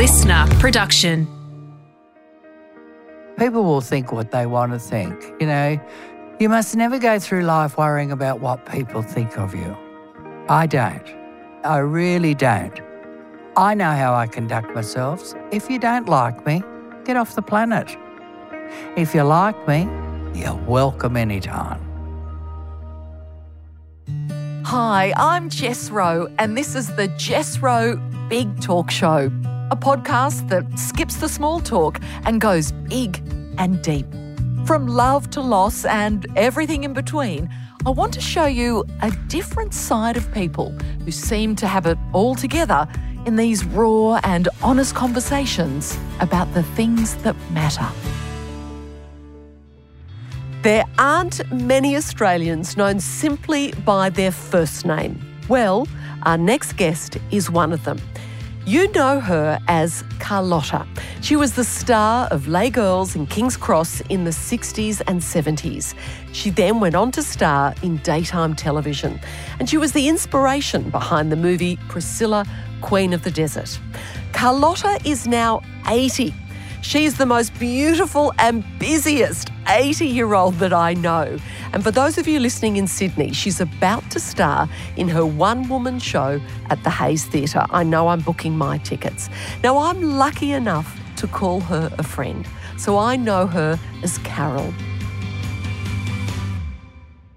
listener production. People will think what they want to think. You know, you must never go through life worrying about what people think of you. I don't. I really don't. I know how I conduct myself. If you don't like me, get off the planet. If you like me, you're welcome anytime. Hi, I'm Jess Rowe, and this is the Jess Rowe Big Talk Show, a podcast that skips the small talk and goes big and deep. From love to loss and everything in between, I want to show you a different side of people who seem to have it all together in these raw and honest conversations about the things that matter. There aren't many Australians known simply by their first name. Well, our next guest is one of them. You know her as Carlotta. She was the star of Les Girls in King's Cross in the 60s and 70s. She then went on to star in daytime television, and she was the inspiration behind the movie Priscilla, Queen of the Desert. Carlotta is now 80 She's the most beautiful and busiest 80 year old that I know. And for those of you listening in Sydney, she's about to star in her one woman show at the Hayes Theatre. I know I'm booking my tickets. Now, I'm lucky enough to call her a friend, so I know her as Carol.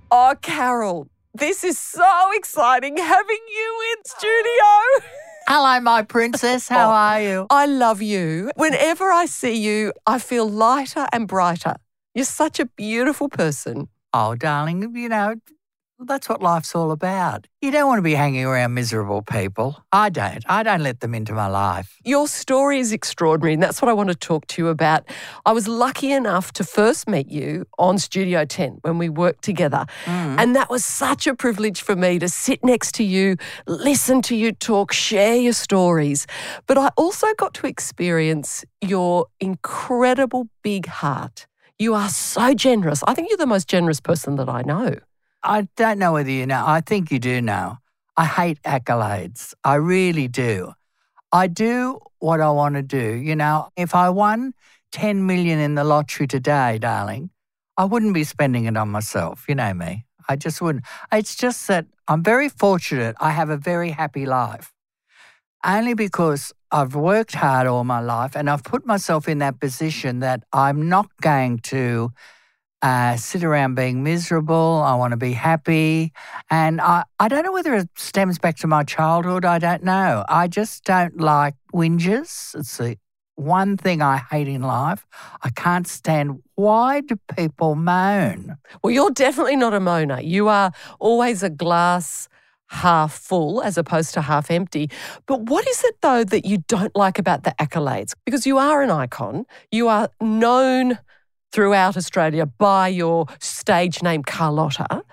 Oh, Carol, this is so exciting having you in studio. Hello, my princess. How Oh. are you? I love you. Whenever I see you, I feel lighter and brighter. You're such a beautiful person. Oh, darling, you know, that's what life's all about. You don't want to be hanging around miserable people. I don't. I don't let them into my life. Your story is extraordinary, and that's what I want to talk to you about. I was lucky enough to first meet you on Studio 10 when we worked together. Mm. And that was such a privilege for me to sit next to you, listen to you talk, share your stories. But I also got to experience your incredible big heart. You are so generous. I think you're the most generous person that I know. I don't know whether you know. I think you do know. I hate accolades. I really do. I do what I want to do. You know, if I won 10 million in the lottery today, darling, I wouldn't be spending it on myself. You know me. I just wouldn't. It's just that I'm very fortunate. I have a very happy life. Only because I've worked hard all my life and I've put myself in that position that I'm not going to uh, sit around being miserable. I want to be happy. And I, I don't know whether it stems back to my childhood. I don't know. I just don't like whinges. It's the one thing I hate in life. I can't stand why do people moan? Well, you're definitely not a moaner. You are always a glass half full as opposed to half empty. But what is it, though, that you don't like about the accolades? Because you are an icon, you are known throughout Australia by your stage name, Carlotta.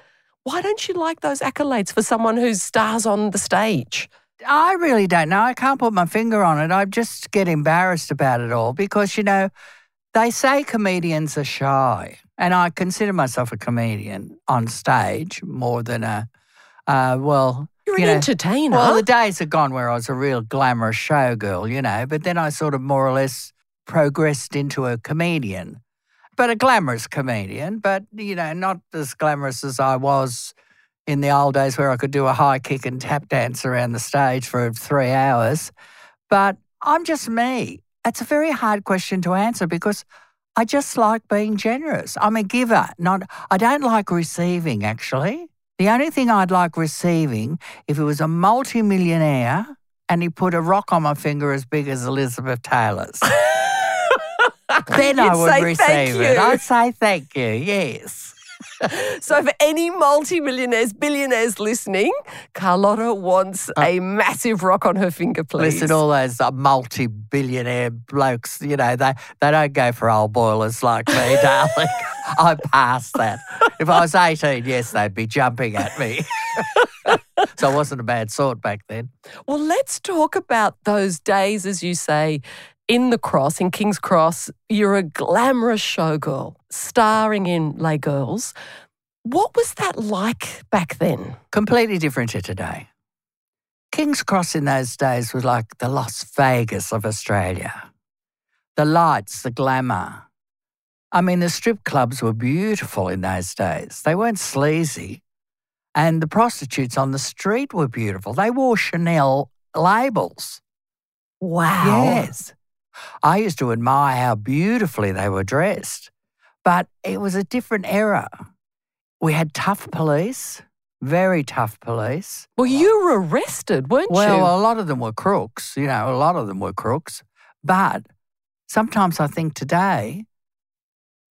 Why don't you like those accolades for someone who stars on the stage? I really don't know. I can't put my finger on it. I just get embarrassed about it all because, you know, they say comedians are shy. And I consider myself a comedian on stage more than a, uh, well, You're you an know, entertainer. Well, the days are gone where I was a real glamorous showgirl, you know, but then I sort of more or less progressed into a comedian, but a glamorous comedian, but, you know, not as glamorous as I was in the old days where I could do a high kick and tap dance around the stage for three hours. But I'm just me. It's a very hard question to answer because I just like being generous. I'm a giver, not, I don't like receiving actually. The only thing I'd like receiving, if it was a multimillionaire and he put a rock on my finger as big as Elizabeth Taylor's, then I You'd say receive it. I'd say thank you, yes. So, for any multimillionaires, billionaires listening, Carlotta wants a massive rock on her finger, please. Uh, Listen, all those uh, multi-billionaire blokes, you know, they, they don't go for old boilers like me, darling. I passed that. If I was 18, yes, they'd be jumping at me. so I wasn't a bad sort back then. well, let's talk about those days, as you say, in the cross, in King's Cross. You're a glamorous showgirl, starring in Les Girls. What was that like back then? Completely different to today. King's Cross in those days was like the Las Vegas of Australia. The lights, the glamour. I mean, the strip clubs were beautiful in those days. They weren't sleazy. And the prostitutes on the street were beautiful. They wore Chanel labels. Wow. Yes. I used to admire how beautifully they were dressed, but it was a different era. We had tough police, very tough police. Well, you were arrested, weren't Well, you? Well, a lot of them were crooks, you know, a lot of them were crooks. But sometimes I think today,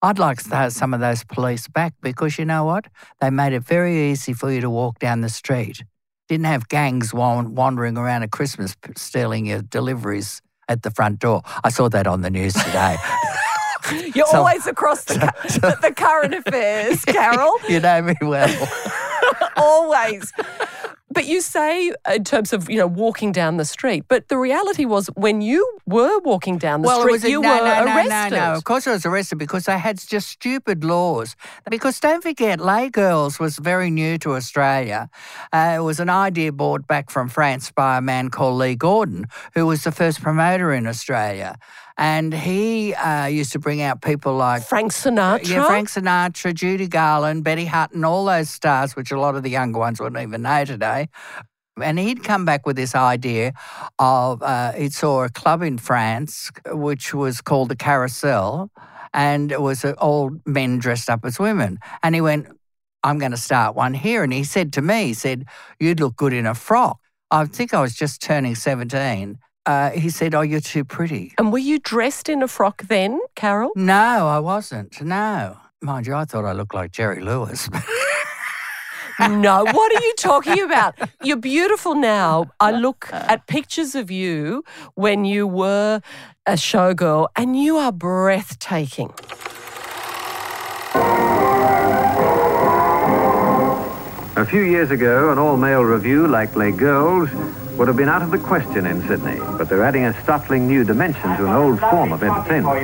I'd like to have some of those police back because you know what? They made it very easy for you to walk down the street. Didn't have gangs wandering around at Christmas stealing your deliveries at the front door. I saw that on the news today. You're so- always across the, cu- the, the current affairs, Carol. you know me well. always. But you say in terms of you know walking down the street, but the reality was when you were walking down the well, street, a, you no, were no, no, arrested. no, no. Of course, I was arrested because they had just stupid laws. Because don't forget, Les Girls was very new to Australia. Uh, it was an idea brought back from France by a man called Lee Gordon, who was the first promoter in Australia, and he uh, used to bring out people like. Frank Sinatra. Yeah, Frank Sinatra, Judy Garland, Betty Hutton, all those stars, which a lot of the younger ones wouldn't even know today. And he'd come back with this idea of uh, he saw a club in France which was called the Carousel, and it was uh, all men dressed up as women. And he went, "I'm going to start one here." And he said to me, "He said you'd look good in a frock." I think I was just turning seventeen. Uh, he said, "Oh, you're too pretty." And were you dressed in a frock then, Carol? No, I wasn't. No. Mind you, I thought I looked like Jerry Lewis. no. What are you talking about? You're beautiful now. I look at pictures of you when you were a showgirl, and you are breathtaking. A few years ago, an all-male review like Les Girls would have been out of the question in Sydney, but they're adding a startling new dimension to an old form of entertainment.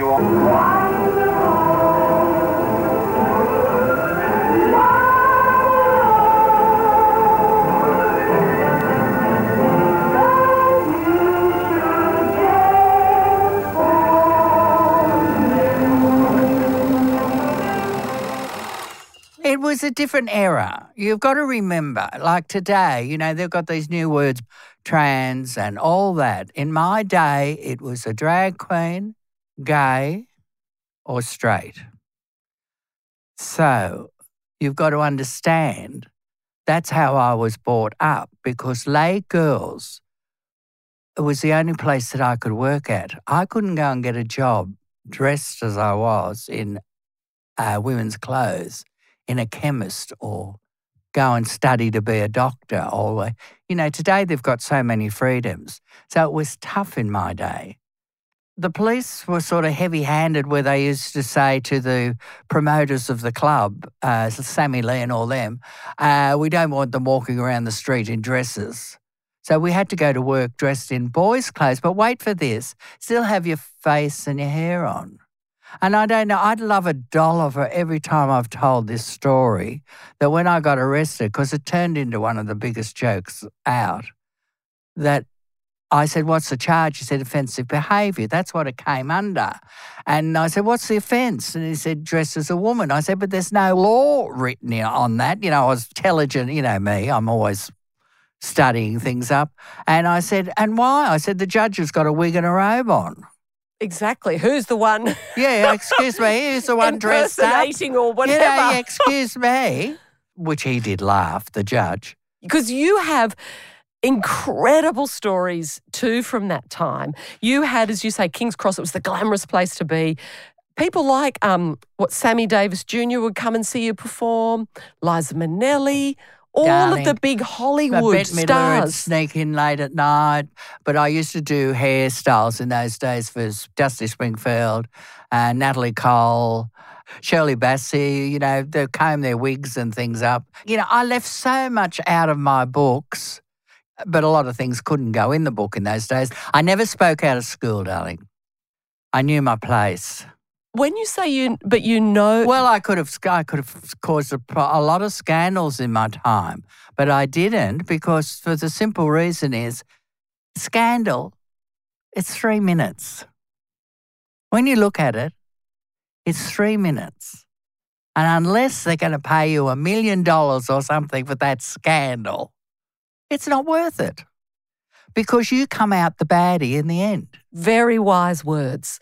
It was a different era. You've got to remember, like today, you know, they've got these new words, trans and all that. In my day, it was a drag queen, gay, or straight. So you've got to understand that's how I was brought up because Les Girls it was the only place that I could work at. I couldn't go and get a job dressed as I was in uh, women's clothes in a chemist or go and study to be a doctor or you know today they've got so many freedoms. So it was tough in my day. The police were sort of heavy handed where they used to say to the promoters of the club uh, sammy lee and all them uh, we don't want them walking around the street in dresses. So we had to go to work dressed in boys clothes. But wait for this. Still have your face and your hair on and I don't know, I'd love a dollar for every time I've told this story that when I got arrested, because it turned into one of the biggest jokes out, that I said, What's the charge? He said, Offensive behaviour. That's what it came under. And I said, What's the offence? And he said, Dressed as a woman. I said, But there's no law written on that. You know, I was intelligent, you know me, I'm always studying things up. And I said, And why? I said, The judge has got a wig and a robe on. Exactly. Who's the one Yeah, excuse me. Who's the one dressed up? or You whatever? know, excuse me. Which he did laugh, the judge. because you have incredible stories too from that time. You had, as you say, King's Cross. It was the glamorous place to be. People like um, what Sammy Davis Jr. would come and see you perform, Liza Minnelli, all Darling. of the big Hollywood Bette Midler would stars. sneak in late at night. But I used to do hairstyles in those days for Dusty Springfield, uh, Natalie Cole, Shirley Bassey. You know, they comb their wigs and things up. You know, I left so much out of my books, but a lot of things couldn't go in the book in those days. I never spoke out of school, darling. I knew my place. When you say you, but you know, Well, I could have I could have caused a, a lot of scandals in my time, but I didn't because for the simple reason is scandal. It's three minutes. When you look at it, it's three minutes, and unless they're going to pay you a million dollars or something for that scandal, it's not worth it because you come out the baddie in the end. very wise words.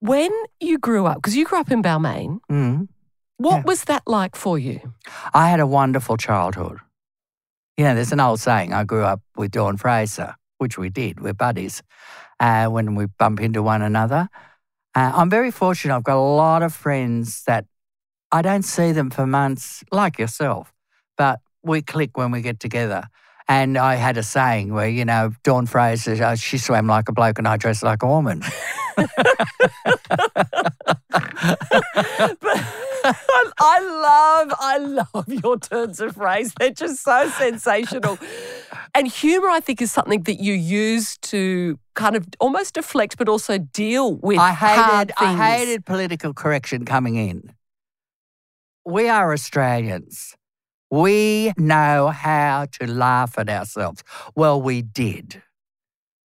When you grew up, because you grew up in Balmain, Mm. what Yeah. was that like for you? I had a wonderful childhood. You know, there's an old saying, I grew up with Dawn Fraser, which we did. We're buddies uh, when we bump into one another. Uh, I'm very fortunate. I've got a lot of friends that I don't see them for months, like yourself, but we click when we get together. And I had a saying where, you know, Dawn Fraser, uh, she swam like a bloke and I dressed like a woman. But I love, I love your turns of phrase. They're just so sensational. And humour, I think, is something that you use to kind of almost deflect, but also deal with I hated, I hated political correction coming in. We are Australians. We know how to laugh at ourselves. Well, we did.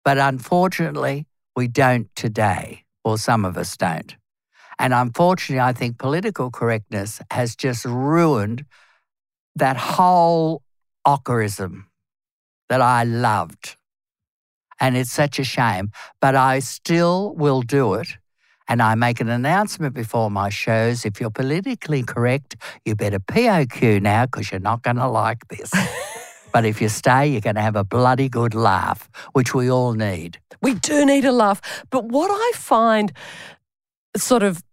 But unfortunately, we don't today, or some of us don't. And unfortunately, I think political correctness has just ruined that whole ockerism that I loved. And it's such a shame, but I still will do it. And I make an announcement before my shows. If you're politically correct, you better POQ now because you're not going to like this. but if you stay, you're going to have a bloody good laugh, which we all need. We do need a laugh. But what I find sort of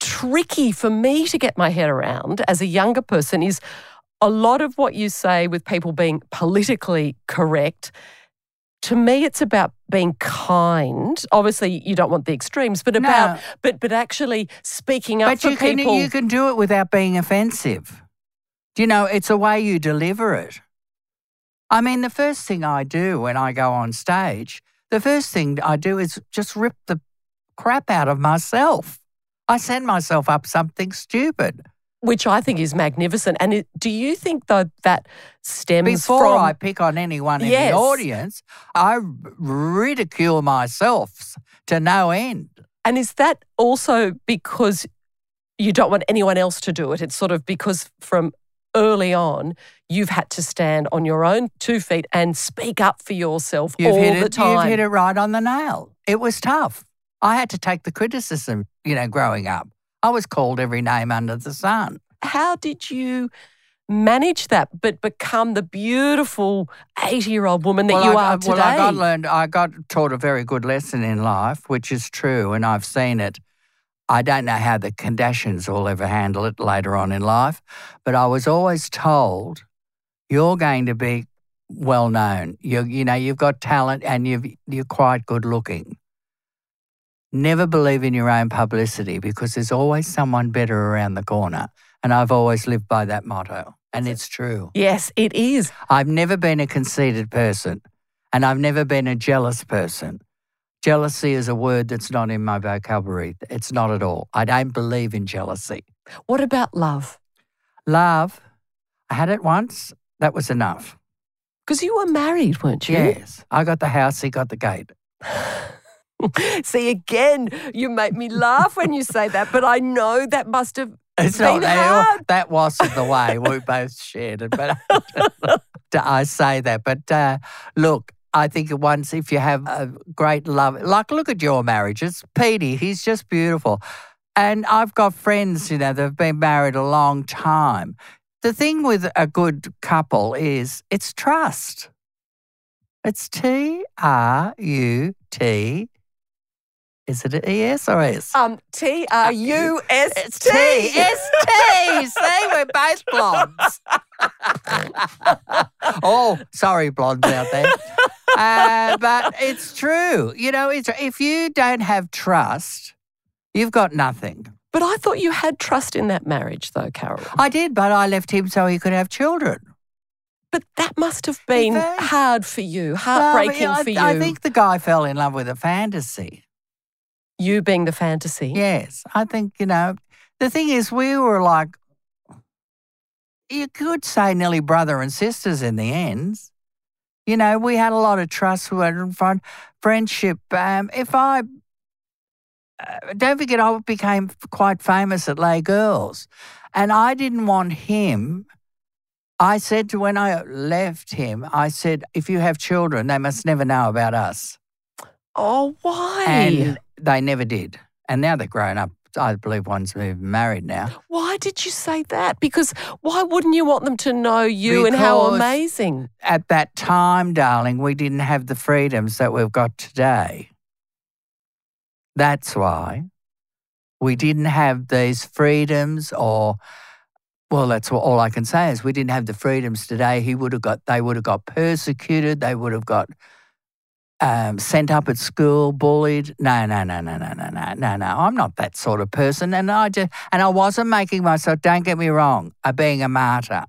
tricky for me to get my head around as a younger person is a lot of what you say with people being politically correct. To me, it's about being kind. Obviously, you don't want the extremes, but about No. but but actually speaking up But for you can, people. you can do it without being offensive. You know, it's a way you deliver it. I mean, the first thing I do when I go on stage, the first thing I do is just rip the crap out of myself. I send myself up something stupid. which I think is magnificent. And it, do you think though that stems Before from I pick on anyone in Yes. the audience, I ridicule myself to no end. And is that also because you don't want anyone else to do it? It's sort of because from early on, you've had to stand on your own two feet and speak up for yourself You've all hit the it. time. You've hit it right on the nail. It was tough. I had to take the criticism, you know, growing up. I was called every name under the sun. How did you manage that, but become the beautiful 80 year old woman that well, you I, are today? Well, I got learned. I got taught a very good lesson in life, which is true, and I've seen it. I don't know how the Kardashians will ever handle it later on in life, but I was always told, "You're going to be well known. You, you know, you've got talent, and you've, you're quite good looking." Never believe in your own publicity because there's always someone better around the corner. And I've always lived by that motto. And it's true. yes, it is. I've never been a conceited person and I've never been a jealous person. Jealousy is a word that's not in my vocabulary. It's not at all. I don't believe in jealousy. What about love? Love, I had it once. That was enough. Because you were married, weren't you? Yes. I got the house, he got the gate. See, again, you make me laugh when you say that, but I know that must have It's been not that, hard. that wasn't the way we both shared it, but I say that. But uh, look, I think once if you have a great love, like look at your marriage. It's Petey. He's just beautiful, and I've got friends, you know, that've been married a long time. The thing with a good couple is it's trust. It's T R U T. Is it an E S or S? Um, T R U S It's T. T. It's T. See, we're both blondes. oh, sorry, blondes out there. Uh, but it's true. You know, it's, if you don't have trust, you've got nothing. But I thought you had trust in that marriage, though, Carol. I did, but I left him so he could have children. But that must have been very- hard for you, Well, heartbreaking I, for you. I think the guy fell in love with a fantasy. You being the fantasy. Yes. I think, you know, the thing is, we were like, you could say nearly brother and sisters in the end. You know, we had a lot of trust, we had fun, friendship. Um, if I, uh, don't forget, I became quite famous at Les Girls, and I didn't want him. I said to when I left him, I said, if you have children, they must never know about us. Oh, why? And they never did. And now they're grown up. I believe one's even married now. Why did you say that? Because why wouldn't you want them to know you and how amazing? At that time, darling, we didn't have the freedoms that we've got today. That's why we didn't have these freedoms, or well, that's what all I can say is we didn't have the freedoms today. He would have got, they would have got persecuted. They would have got um, sent up at school, bullied. No, no, no, no, no, no, no, no, no. I'm not that sort of person, and I just, and I wasn't making myself. Don't get me wrong. I'm being a martyr.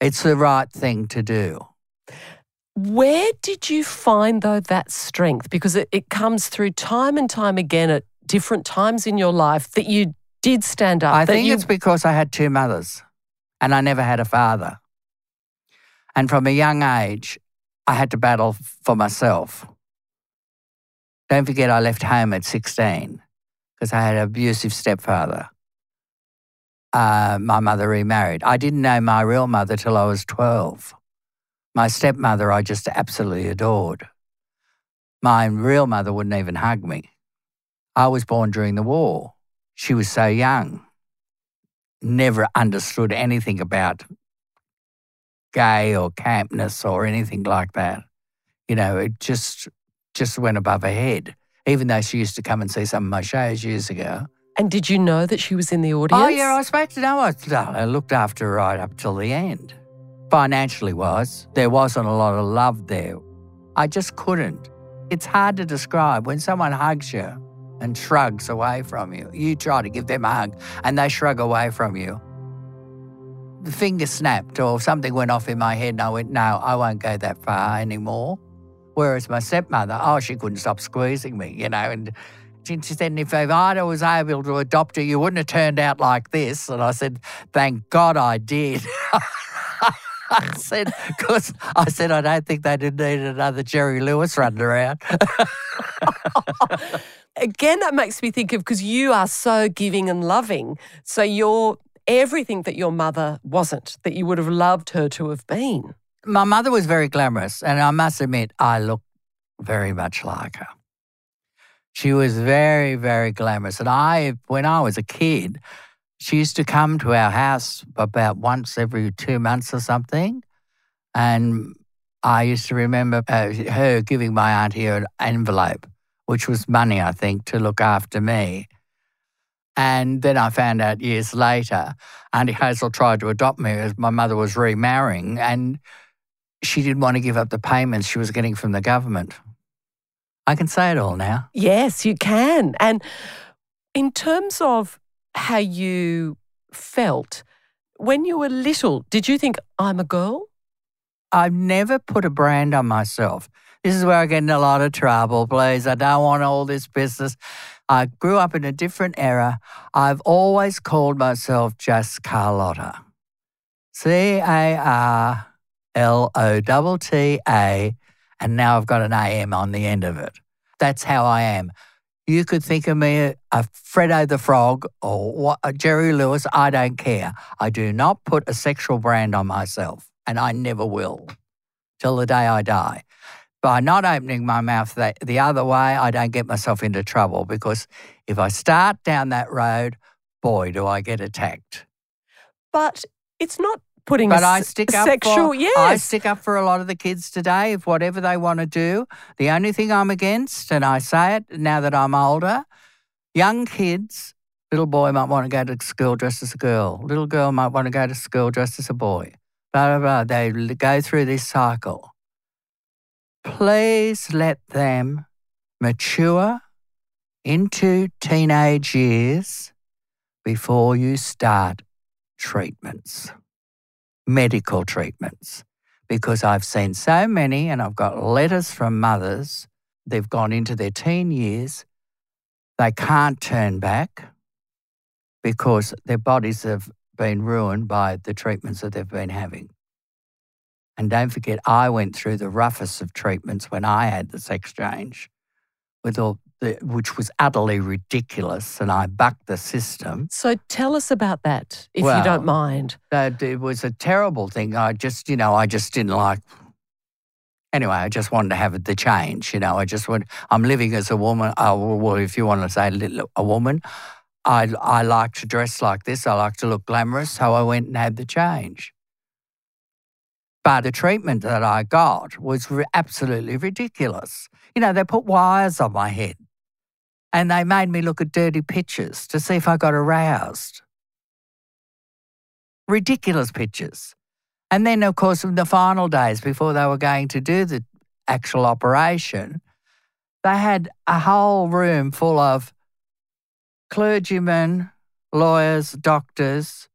It's the right thing to do. Where did you find, though, that strength? Because it, it comes through time and time again at different times in your life that you did stand up. I think you, it's because I had two mothers and I never had a father. And from a young age, I had to battle for myself. Don't forget, I left home at 16 because I had an abusive stepfather. Uh, my mother remarried. I didn't know my real mother till I was 12. My stepmother, I just absolutely adored. My real mother wouldn't even hug me. I was born during the war. She was so young, never understood anything about gay or campness or anything like that. You know, it just just went above her head. Even though she used to come and see some of my shows years ago. and did you know that she was in the oh, audience? Oh yeah, I was supposed to know. I, I looked after her right up till the end. Financially wise, there wasn't a lot of love there. I just couldn't. It's hard to describe when someone hugs you and shrugs away from you. You try to give them a hug and they shrug away from you. The finger snapped or something went off in my head and I went, no, I won't go that far anymore. Whereas my stepmother, oh, she couldn't stop squeezing me, you know, and she said, if I was able to adopt her, you wouldn't have turned out like this. And I said, thank God I did. I said, because I said, I don't think they did need another Jerry Lewis running around. Again, that makes me think of because you are so giving and loving. So you're everything that your mother wasn't, that you would have loved her to have been. My mother was very glamorous, and I must admit, I look very much like her. She was very, very glamorous. And I, when I was a kid, she used to come to our house about once every two months or something. And I used to remember uh, her giving my auntie an envelope, which was money, I think, to look after me. And then I found out years later, Auntie Hazel tried to adopt me as my mother was remarrying, and she didn't want to give up the payments she was getting from the government. I can say it all now. Yes, you can. And in terms of how you felt when you were little, did you think, I'm a girl? I've never put a brand on myself. This is where I get in a lot of trouble, please. I don't want all this business. I grew up in a different era. I've always called myself just Carlotta. C A R L O T T A, and now I've got an AM on the end of it. That's how I am. You could think of me a Freddo the Frog or what, Jerry Lewis. I don't care. I do not put a sexual brand on myself, and I never will till the day I die. By not opening my mouth that, the other way, I don't get myself into trouble because if I start down that road, boy, do I get attacked. But it's not putting But a I stick up sexual, for yes. I stick up for a lot of the kids today. If whatever they want to do, the only thing I'm against, and I say it now that I'm older, young kids. Little boy might want to go to school dressed as a girl. Little girl might want to go to school dressed as a boy. Blah blah blah. They go through this cycle. Please let them mature into teenage years before you start treatments medical treatments because I've seen so many and I've got letters from mothers. They've gone into their teen years They can't turn back because their bodies have been ruined by the treatments that they've been having. And don't forget, I went through the roughest of treatments when I had the sex change, with all the, which was utterly ridiculous, and I bucked the system. So tell us about that, if you don't mind. That it was a terrible thing. I just, you know, I just didn't like. Anyway, I just wanted to have the change. You know, I just want. I'm living as a woman. Oh, well, if you want to say a woman, I I like to dress like this. I like to look glamorous. So I went and had the change. But the treatment that I got was absolutely ridiculous. You know, they put wires on my head, and they made me look at dirty pictures to see if I got aroused ridiculous pictures. And then, of course, in the final days before they were going to do the actual operation, they had a whole room full of clergymen, lawyers, doctors.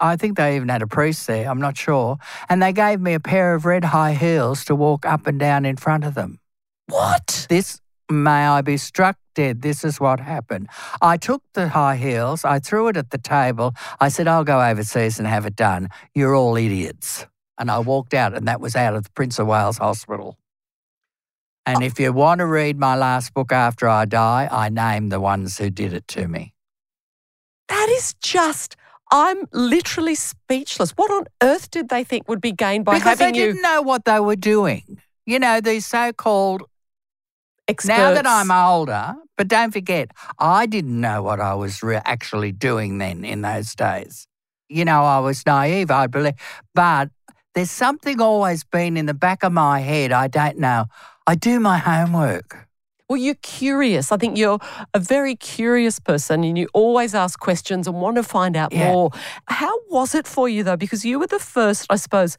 I think they even had a priest there, I'm not sure. And they gave me a pair of red high heels to walk up and down in front of them. What? This, may I be struck dead, this is what happened. I took the high heels, I threw it at the table. I said, I'll go overseas and have it done. You're all idiots. And I walked out, and that was out of the Prince of Wales Hospital. And if you want to read my last book after I die, I name the ones who did it to me. That is just. I'm literally speechless. What on earth did they think would be gained by because having they didn't know what they were doing. You know, these so called experts? Now that I'm older, but don't forget, I didn't know what I was re- actually doing then in those days. You know, I was naive, I believe. But there's something always been in the back of my head. I don't know. I do my homework. Well, you're curious. I think you're a very curious person and you always ask questions and want to find out Yeah. more. How was it for you, though? Because you were the first, I suppose,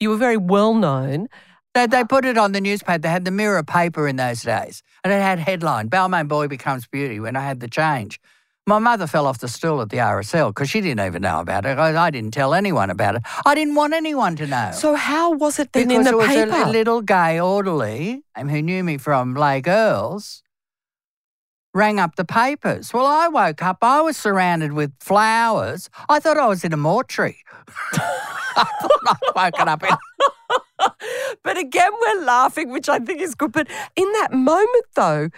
you were very well known. They, they put it on the newspaper. They had the Mirror paper in those days, and it had headline: "Balmain boy becomes beauty." When I had the change, my mother fell off the stool at the RSL because she didn't even know about it. I, I didn't tell anyone about it. I didn't want anyone to know. So, how was it then because in the it was paper? a little gay orderly um, who knew me from Les Girls rang up the papers. Well, I woke up, I was surrounded with flowers. I thought I was in a mortuary. I thought I'd woken up in. but again, we're laughing, which I think is good. But in that moment, though,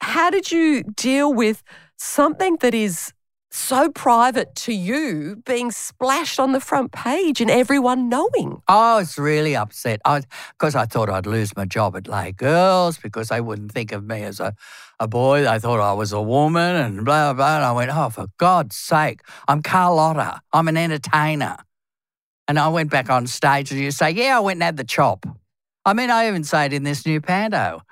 how did you deal with something that is so private to you being splashed on the front page and everyone knowing? I was really upset because I, thought I'd lose my job at Les Girls because they wouldn't think of me as a, a boy. They thought I was a woman and blah, blah, blah. And I went, oh, for God's sake, I'm Carlotta. I'm an entertainer. And I went back on stage and you say, yeah, I went and had the chop. I mean, I even say it in this new panto.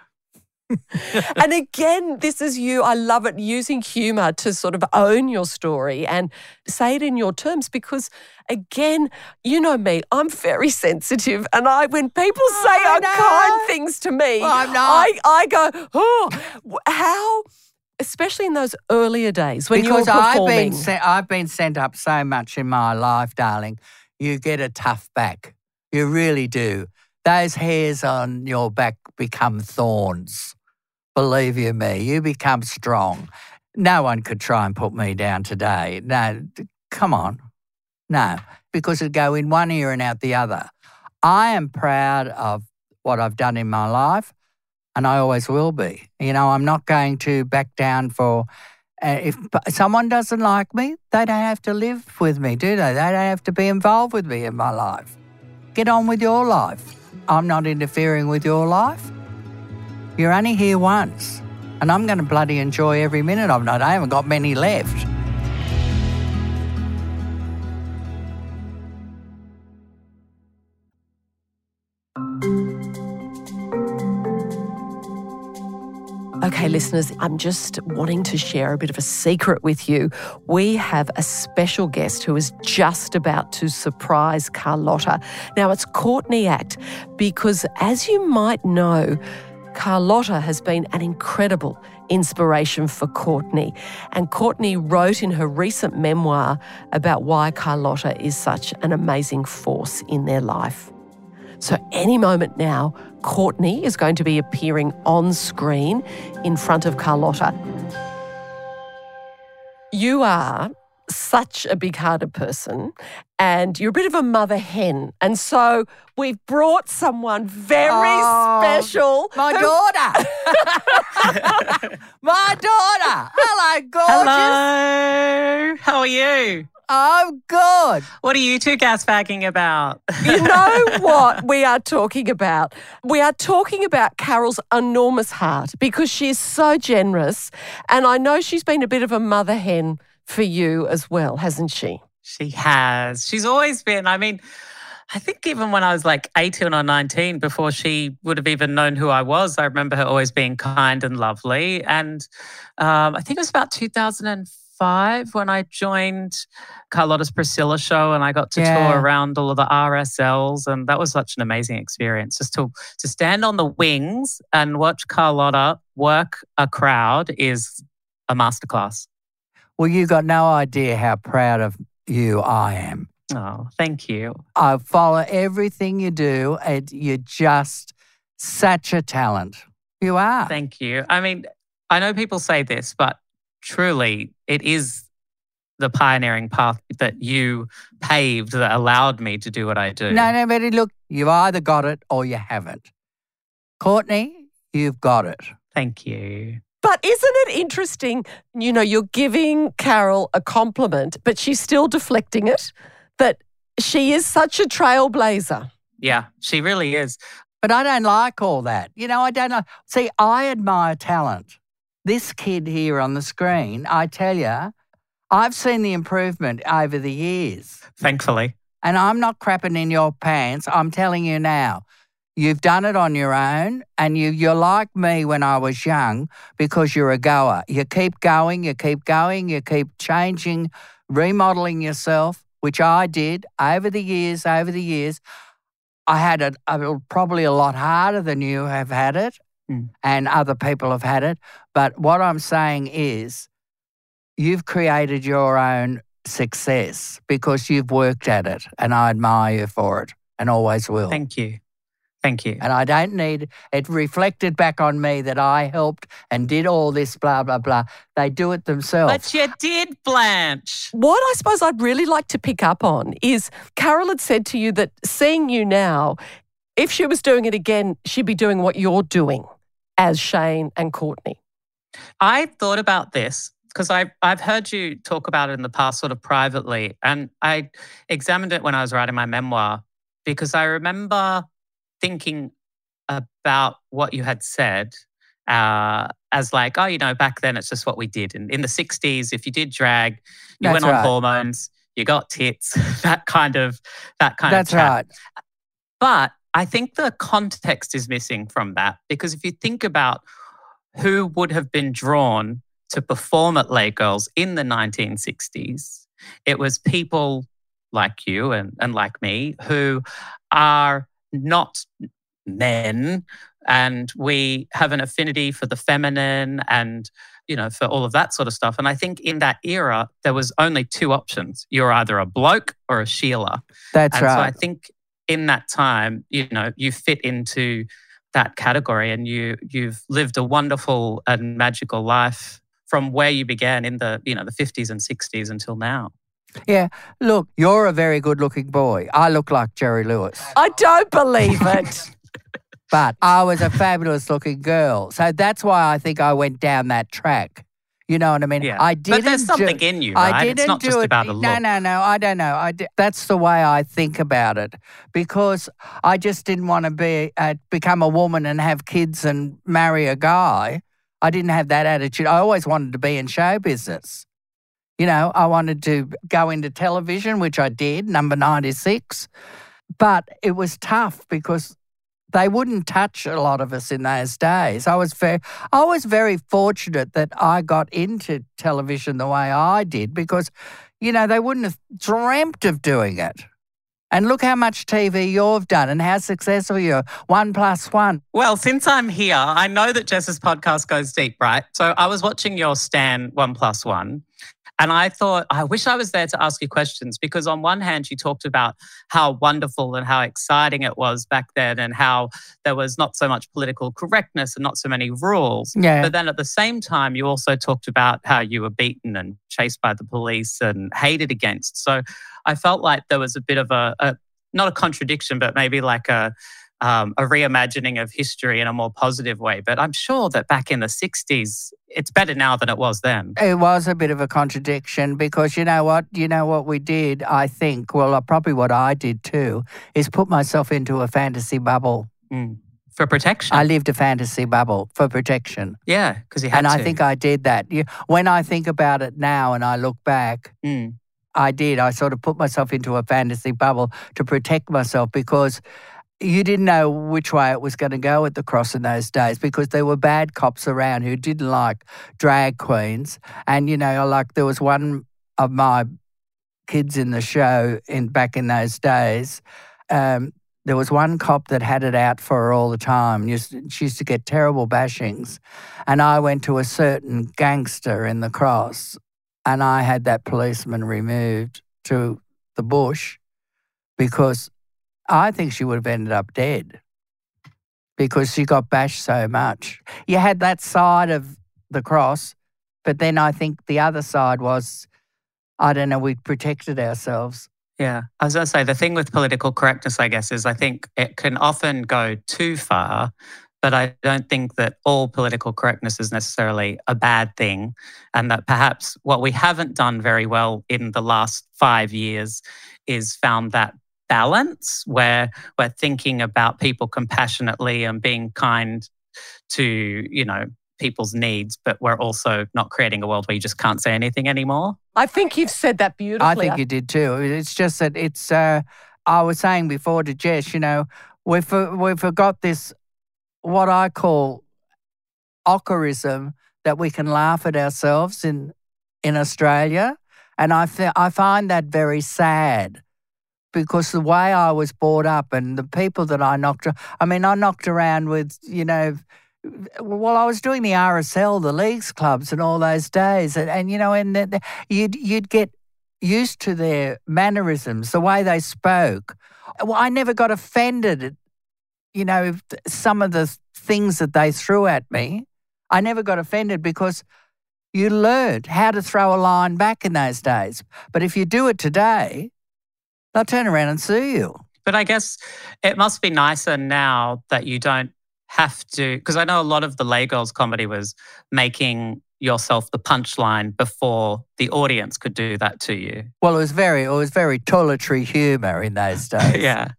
and again, this is you. I love it using humor to sort of own your story and say it in your terms because, again, you know me, I'm very sensitive. And I, when people oh, say I unkind things to me, I'm not. I, I go, oh, how, especially in those earlier days when because you were I've performing. been, se- I've been sent up so much in my life, darling. You get a tough back. You really do. Those hairs on your back become thorns. Believe you me, you become strong. No one could try and put me down today. No, come on. No, because it'd go in one ear and out the other. I am proud of what I've done in my life, and I always will be. You know, I'm not going to back down for uh, if someone doesn't like me, they don't have to live with me, do they? They don't have to be involved with me in my life. Get on with your life. I'm not interfering with your life. You're only here once, and I'm going to bloody enjoy every minute of it. I haven't got many left. Okay, listeners, I'm just wanting to share a bit of a secret with you. We have a special guest who is just about to surprise Carlotta. Now, it's Courtney Act because, as you might know, Carlotta has been an incredible inspiration for Courtney. And Courtney wrote in her recent memoir about why Carlotta is such an amazing force in their life. So, any moment now, Courtney is going to be appearing on screen in front of Carlotta. You are such a big hearted person and you're a bit of a mother hen. And so we've brought someone very Oh, special. My who- daughter. My daughter. Hello, gorgeous. Hello. How are you? I'm good. What are you two gasbagging about? You know what we are talking about? We are talking about Carol's enormous heart because she is so generous. And I know she's been a bit of a mother hen for you as well, hasn't she? she has. She's always been. I mean, I think even when I was like 18 or 19, before she would have even known who I was, I remember her always being kind and lovely. And um, I think it was about 2005 when I joined Carlotta's Priscilla show and I got to Yeah. tour around all of the RSLs. And that was such an amazing experience just to, to stand on the wings and watch Carlotta work a crowd is a masterclass. Well, you got no idea how proud of you I am. Oh, thank you. I follow everything you do, and you're just such a talent. You are. Thank you. I mean, I know people say this, but truly, it is the pioneering path that you paved that allowed me to do what I do. No, no, but look, you've either got it or you haven't. Courtney, you've got it. Thank you. But isn't it interesting? You know, you're giving Carol a compliment, but she's still deflecting it. That she is such a trailblazer. Yeah, she really is. But I don't like all that. You know, I don't know. See, I admire talent. This kid here on the screen, I tell you, I've seen the improvement over the years. Thankfully. And I'm not crapping in your pants. I'm telling you now, you've done it on your own, and you, you're like me when I was young because you're a goer. You keep going, you keep going, you keep changing, remodeling yourself, which I did over the years, over the years. I had it probably a lot harder than you have had it, Mm. and other people have had it. But what I'm saying is, you've created your own success because you've worked at it, and I admire you for it, and always will. Thank you. Thank you. and I don't need it reflected back on me that I helped and did all this, blah blah blah. They do it themselves. But you did, Blanche. What I suppose I'd really like to pick up on is Carol had said to you that seeing you now, if she was doing it again, she'd be doing what you're doing as Shane and Courtney. I thought about this because I've, I've heard you talk about it in the past, sort of privately. And I examined it when I was writing my memoir because I remember thinking about what you had said uh, as like, oh, you know, back then it's just what we did. And in the 60s, if you did drag, you That's went on right. hormones, you got tits, that kind of, that kind That's of chat. right. But I think the context is missing from that because if you think about who would have been drawn to perform at Les Girls in the 1960s, it was people like you and, and like me who are not men and we have an affinity for the feminine and you know for all of that sort of stuff. And i think in that era there was only two options. You're either a bloke or a sheila. That's and so I think in that time, you know, you fit into that category and you you've lived a wonderful and magical life from where you began in the, you know, the 50s and 60s until now. Yeah. Look, you're a very good-looking boy. I look like Jerry Lewis, I don't believe it. but I was a fabulous-looking girl. So that's why I think I went down that track. You know what I mean? Yeah. I didn't. but there's do- something in you, right? I didn't it's not do just it. about a look. No, no, no. I don't know. I di- that's the way I think about it because I just didn't want to be uh, become a woman and have kids and marry a guy. I didn't have that attitude. I always wanted to be in show business. You know, I wanted to go into television, which I did, number 96. But it was tough because they wouldn't touch a lot of us in those days. I was very, I was very fortunate that I got into television the way I did because, you know, they wouldn't have dreamt of doing it. And look how much TV you've done and how successful you are. One plus one. Well, since I'm here, I know that Jess's podcast goes deep, right? So I was watching your Stan One Plus One, And I thought, I wish I was there to ask you questions because, on one hand, you talked about how wonderful and how exciting it was back then and how there was not so much political correctness and not so many rules. Yeah. But then at the same time, you also talked about how you were beaten and chased by the police and hated against. So I felt like there was a bit of a, a not a contradiction, but maybe like a, um, a reimagining of history in a more positive way. But I'm sure that back in the 60s, it's better now than it was then. It was a bit of a contradiction because you know what? You know what we did, I think, well, uh, probably what I did too, is put myself into a fantasy bubble. Mm. For protection. I lived a fantasy bubble for protection. yeah, because you had And to. I think I did that. When I think about it now and I look back, Mm. I did. I sort of put myself into a fantasy bubble to protect myself because you didn't know which way it was going to go at the cross in those days because there were bad cops around who didn't like drag queens. And, you know, like there was one of my kids in the show in back in those days. Um, there was one cop that had it out for her all the time. She used to get terrible bashings. And I went to a certain gangster in the cross and I had that policeman removed to the bush because I think she would have ended up dead because she got bashed so much. You had that side of the cross, but then I think the other side was, I don't know, we protected ourselves. Yeah. As I was going to say the thing with political correctness, I guess, is I think it can often go too far, but I don't think that all political correctness is necessarily a bad thing. And that perhaps what we haven't done very well in the last five years is found that balance where we're thinking about people compassionately and being kind to, you know, people's needs, but we're also not creating a world where you just can't say anything anymore. I think you've said that beautifully. I think you did too. It's just that it's, uh, I was saying before to Jess, you know, we for, we forgot this, what I call ockerism, that we can laugh at ourselves in, in Australia. And I, fi- I find that very sad because the way I was brought up and the people that I knocked, I mean, I knocked around with, you know, well, I was doing the RSL, the leagues clubs, and all those days, and, and you know, and the, the- you'd you'd get used to their mannerisms, the way they spoke. Well, I never got offended you know, some of the things that they threw at me. I never got offended because you learned how to throw a line back in those days. But if you do it today, they'll turn around and sue you. But I guess it must be nicer now that you don't have to, because I know a lot of the Les Girls comedy was making yourself the punchline before the audience could do that to you. Well, it was very, it was very toiletry humour in those days. yeah.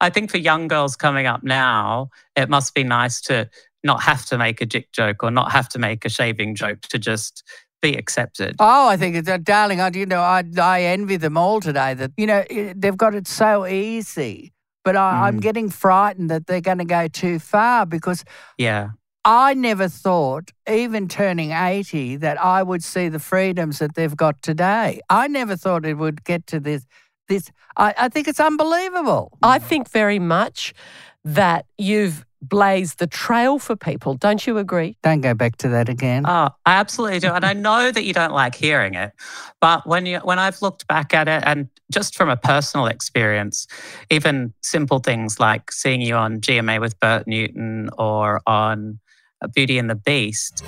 I think for young girls coming up now, it must be nice to not have to make a dick joke or not have to make a shaving joke to just be accepted. Oh, I think it's, uh, darling, I, you know, I, I envy them all today that, you know, i- they've got it so easy. But I, I'm Mm. getting frightened that they're going to go too far because Yeah. I never thought, even turning 80, that I would see the freedoms that they've got today. I never thought it would get to this. This, I, I think it's unbelievable. I think very much that you've blazed the trail for people. Don't you agree? Don't go back to that again. Oh, I absolutely do. And I know that you don't like hearing it, but when you when I've looked back at it and just from a personal experience, even simple things like seeing you on GMA with Bert Newton or on Beauty and the Beast,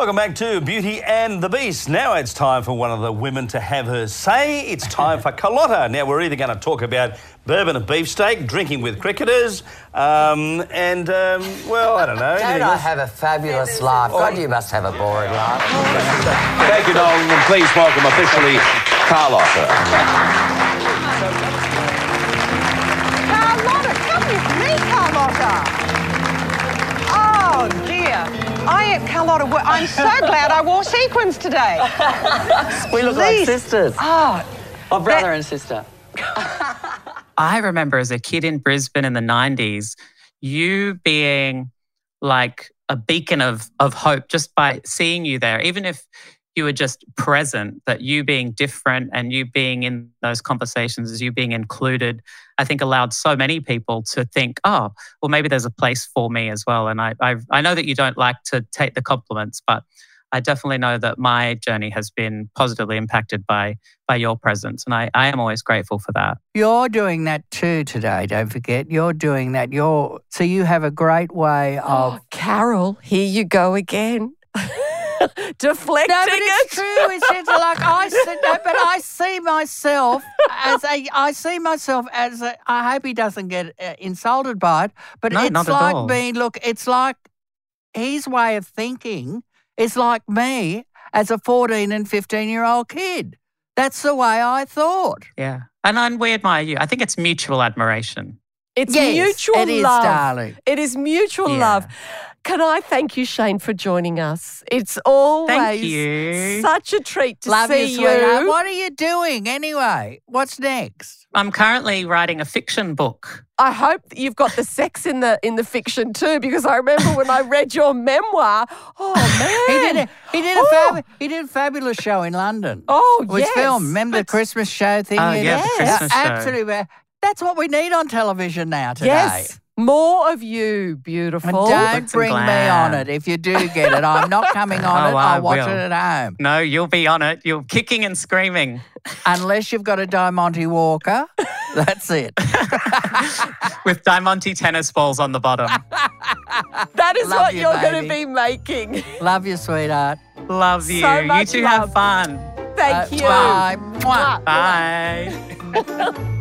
Welcome back to Beauty and the Beast. Now it's time for one of the women to have her say. It's time for Carlotta. Now we're either going to talk about bourbon and beefsteak, drinking with cricketers, um, and um, well, I don't know. Don't anything I else? have a fabulous life? God, you must have a boring life. Thank you, Nolan, and please welcome officially Carlotta. Carlotta, I am Carlotta. wo- I'm so glad I wore sequins today. We look Please. like sisters. Ah. Oh, Or brother and sister. I remember as a kid in Brisbane in the 90s, you being like a beacon of, of hope just by seeing you there, even if you were just present, that you being different and you being in those conversations, as you being included, I think allowed so many people to think, oh, well, maybe there's a place for me as well. And I, I, I know that you don't like to take the compliments, but I definitely know that my journey has been positively impacted by by your presence, and I, I am always grateful for that. You're doing that too today. Don't forget, you're doing that. You're so you have a great way oh, of. Oh, Carol, here you go again. Deflecting No, but it. it's true. It's just like I see, no, but I see myself as a. I see myself as a. I hope he doesn't get uh, insulted by it. But No, it's not like all. me. Look, it's like his way of thinking is like me as a fourteen and fifteen year old kid. That's the way I thought. Yeah, and I, we admire you. I think it's mutual admiration. It's Yes, mutual it is, love. darling. It is mutual Yeah. love. Can I thank you, Shane, for joining us? It's always you. such a treat to Love see you, you. What are you doing anyway? What's next? I'm currently writing a fiction book. I hope that you've got the sex in the in the fiction too, because I remember when I read your memoir. Oh man, He man, did a, he did a Oh. fab, he did a fabulous show in London. Oh, it was yes. filmed. Remember the Christmas show thing? Oh, you yeah, the did? Christmas show. Absolutely. That's what we need on television now today. Yes, more of you, beautiful. And don't bring me on it if you do get it. I'm not coming on Oh, it. I I'll watch will. it at home. No, you'll be on it. You're kicking and screaming Unless you've got a Diamante Walker. That's it. with Diamante tennis balls on the bottom. that is Love what you, you're going to be making. Love you, sweetheart. Love you. So you two love. have fun. Thank Uh, you. Bye. Mwah. Bye.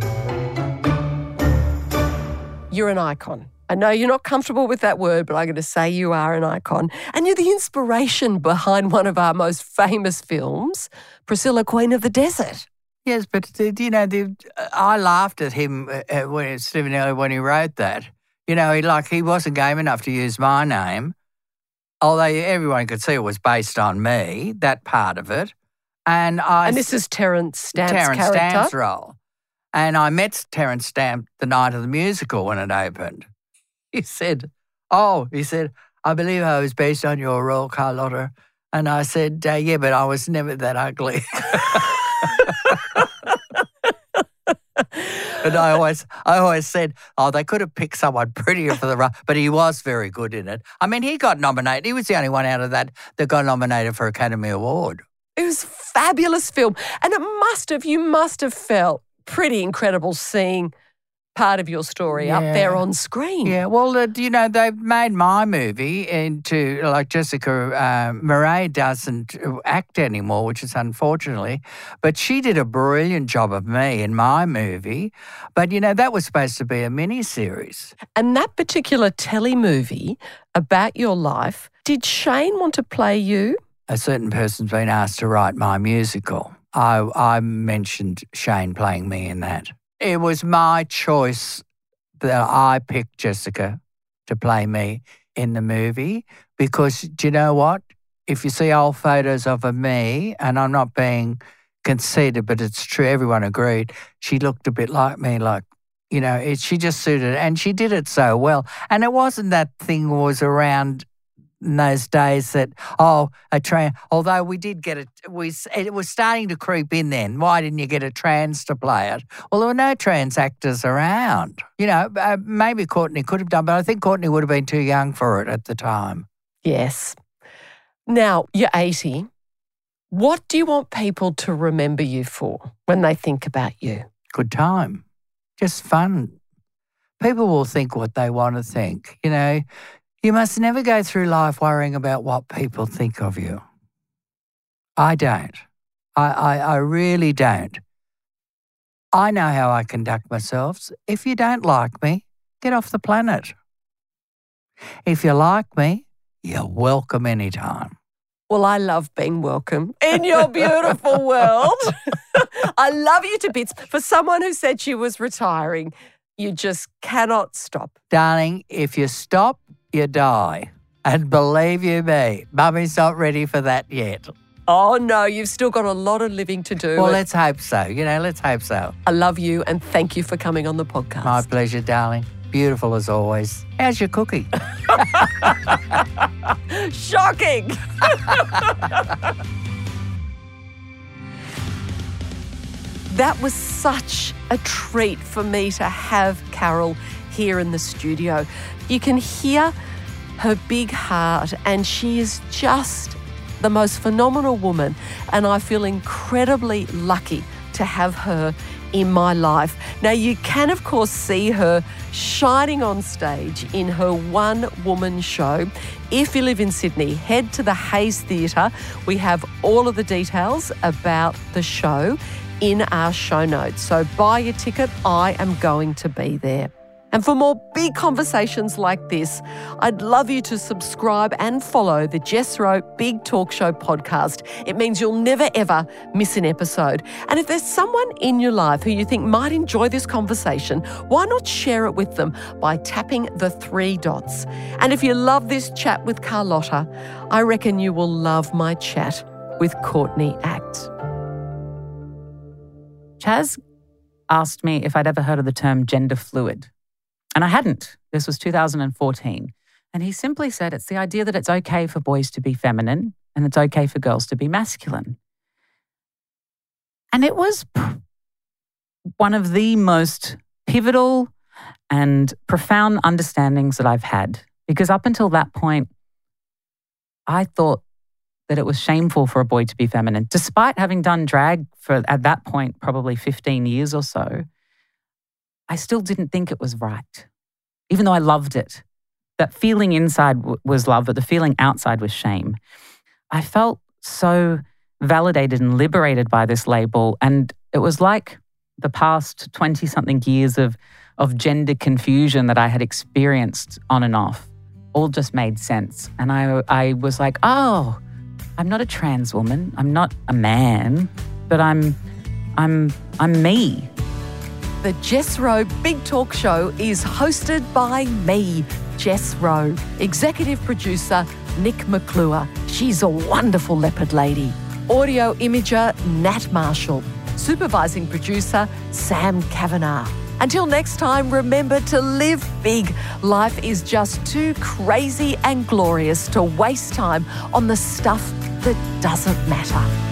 You're an icon. I know you're not comfortable with that word, but I'm going to say you are an icon. And you're the inspiration behind one of our most famous films, Priscilla, Queen of the Desert. Yes, but you know, the, I laughed at him uh, uh, when Stephan Elliott when he wrote that. You know, he like he wasn't game enough to use my name, although everyone could see it was based on me. That part of it, and I And this is Terence Stamp's Terence character. Stamp's role, and I met Terence Stamp the night of the musical when it opened. He said, "Oh," he said, "I believe I was based on your role, Carlotta." And I said, uh, "Yeah, but I was never that ugly." And I always, I always said, oh, they could have picked someone prettier for the role, but he was very good in it. I mean, he got nominated. He was the only one out of that that got nominated for Academy Award. It was fabulous film. And it must have, you must have felt pretty incredible seeing part of your story up there on screen. Yeah, well, uh, you know, they've made my movie into like Jessica uh, Marais doesn't act anymore, which is unfortunately, but she did a brilliant job of me in my movie. But you know, that was supposed to be a mini series. And that particular telly movie about your life, did Shane want to play you? a certain person's been asked to write my musical. I, I mentioned Shane playing me in that. It was my choice that I picked Jessica to play me in the movie because do you know what? If you see old photos of her, me, and I'm not being conceited, but it's true, everyone agreed, she looked a bit like me, like, you know, it, she just suited, and she did it so well. And it wasn't that thing was around in those days that oh a trans although we did get it we it was starting to creep in then. Why didn't you get a trans to play it? Well there were no trans actors around. You know uh, maybe courtney could have done but i think courtney would have been too young for it at the time. Yes. Now, you're 80. What do you want people to remember you for when they think about you? good time. Just fun. People will think what they want to think you know you must never go through life worrying about what people think of you i don't i i, I really don't I know how I conduct myself. If you don't like me, get off the planet. If you like me, you're welcome anytime. Well, I love being welcome in your beautiful world. I love you to bits. For someone who said she was retiring, you just cannot stop. Darling, if you stop, you die. And believe you me, Mummy's not ready for that yet. Oh, no, you've still got a lot of living to do. Well, let's hope so. You know, let's hope so. I love you and thank you for coming on the podcast. My pleasure, darling. Beautiful as always. How's your cookie? Shocking. that was such a treat for me to have Carol here in the studio. You can hear her big heart, and she is just the most phenomenal woman, and I feel incredibly lucky to have her in my life. Now, you can, of course, see her shining on stage in her one woman show. If you live in Sydney, head to the Hayes Theatre. We have all of the details about the show in our show notes. So buy your ticket. I am going to be there. And for more big conversations like this, I'd love you to subscribe and follow the Jess Rowe Big Talk Show podcast. It means you'll never ever miss an episode. And if there's someone in your life who you think might enjoy this conversation, why not share it with them by tapping the three dots? And if you love this chat with Carlotta, I reckon you will love my chat with Courtney Act. Chaz asked me if I'd ever heard of the term gender fluid. And I hadn't. This was 2014. And he simply said it's the idea that it's okay for boys to be feminine and it's okay for girls to be masculine. And it was one of the most pivotal and profound understandings that I've had. Because up until that point, I thought that it was shameful for a boy to be feminine, despite having done drag for, at that point, probably 15 years or so. I still didn't think it was right, even though I loved it. That feeling inside w- was love, but the feeling outside was shame. I felt so validated and liberated by this label. And it was like the past 20 something years of, of gender confusion that I had experienced on and off all just made sense. And I, I was like, oh, I'm not a trans woman. I'm not a man, but I'm, I'm, I'm me. The Jess Rowe Big Talk Show is hosted by me, Jess Rowe, executive producer Nic McClure. She's a wonderful leopard lady. Audio imager Nat Marshall. Supervising producer Sam Kavanagh. Until next time, remember to live big. Life is just too crazy and glorious to waste time on the stuff that doesn't matter.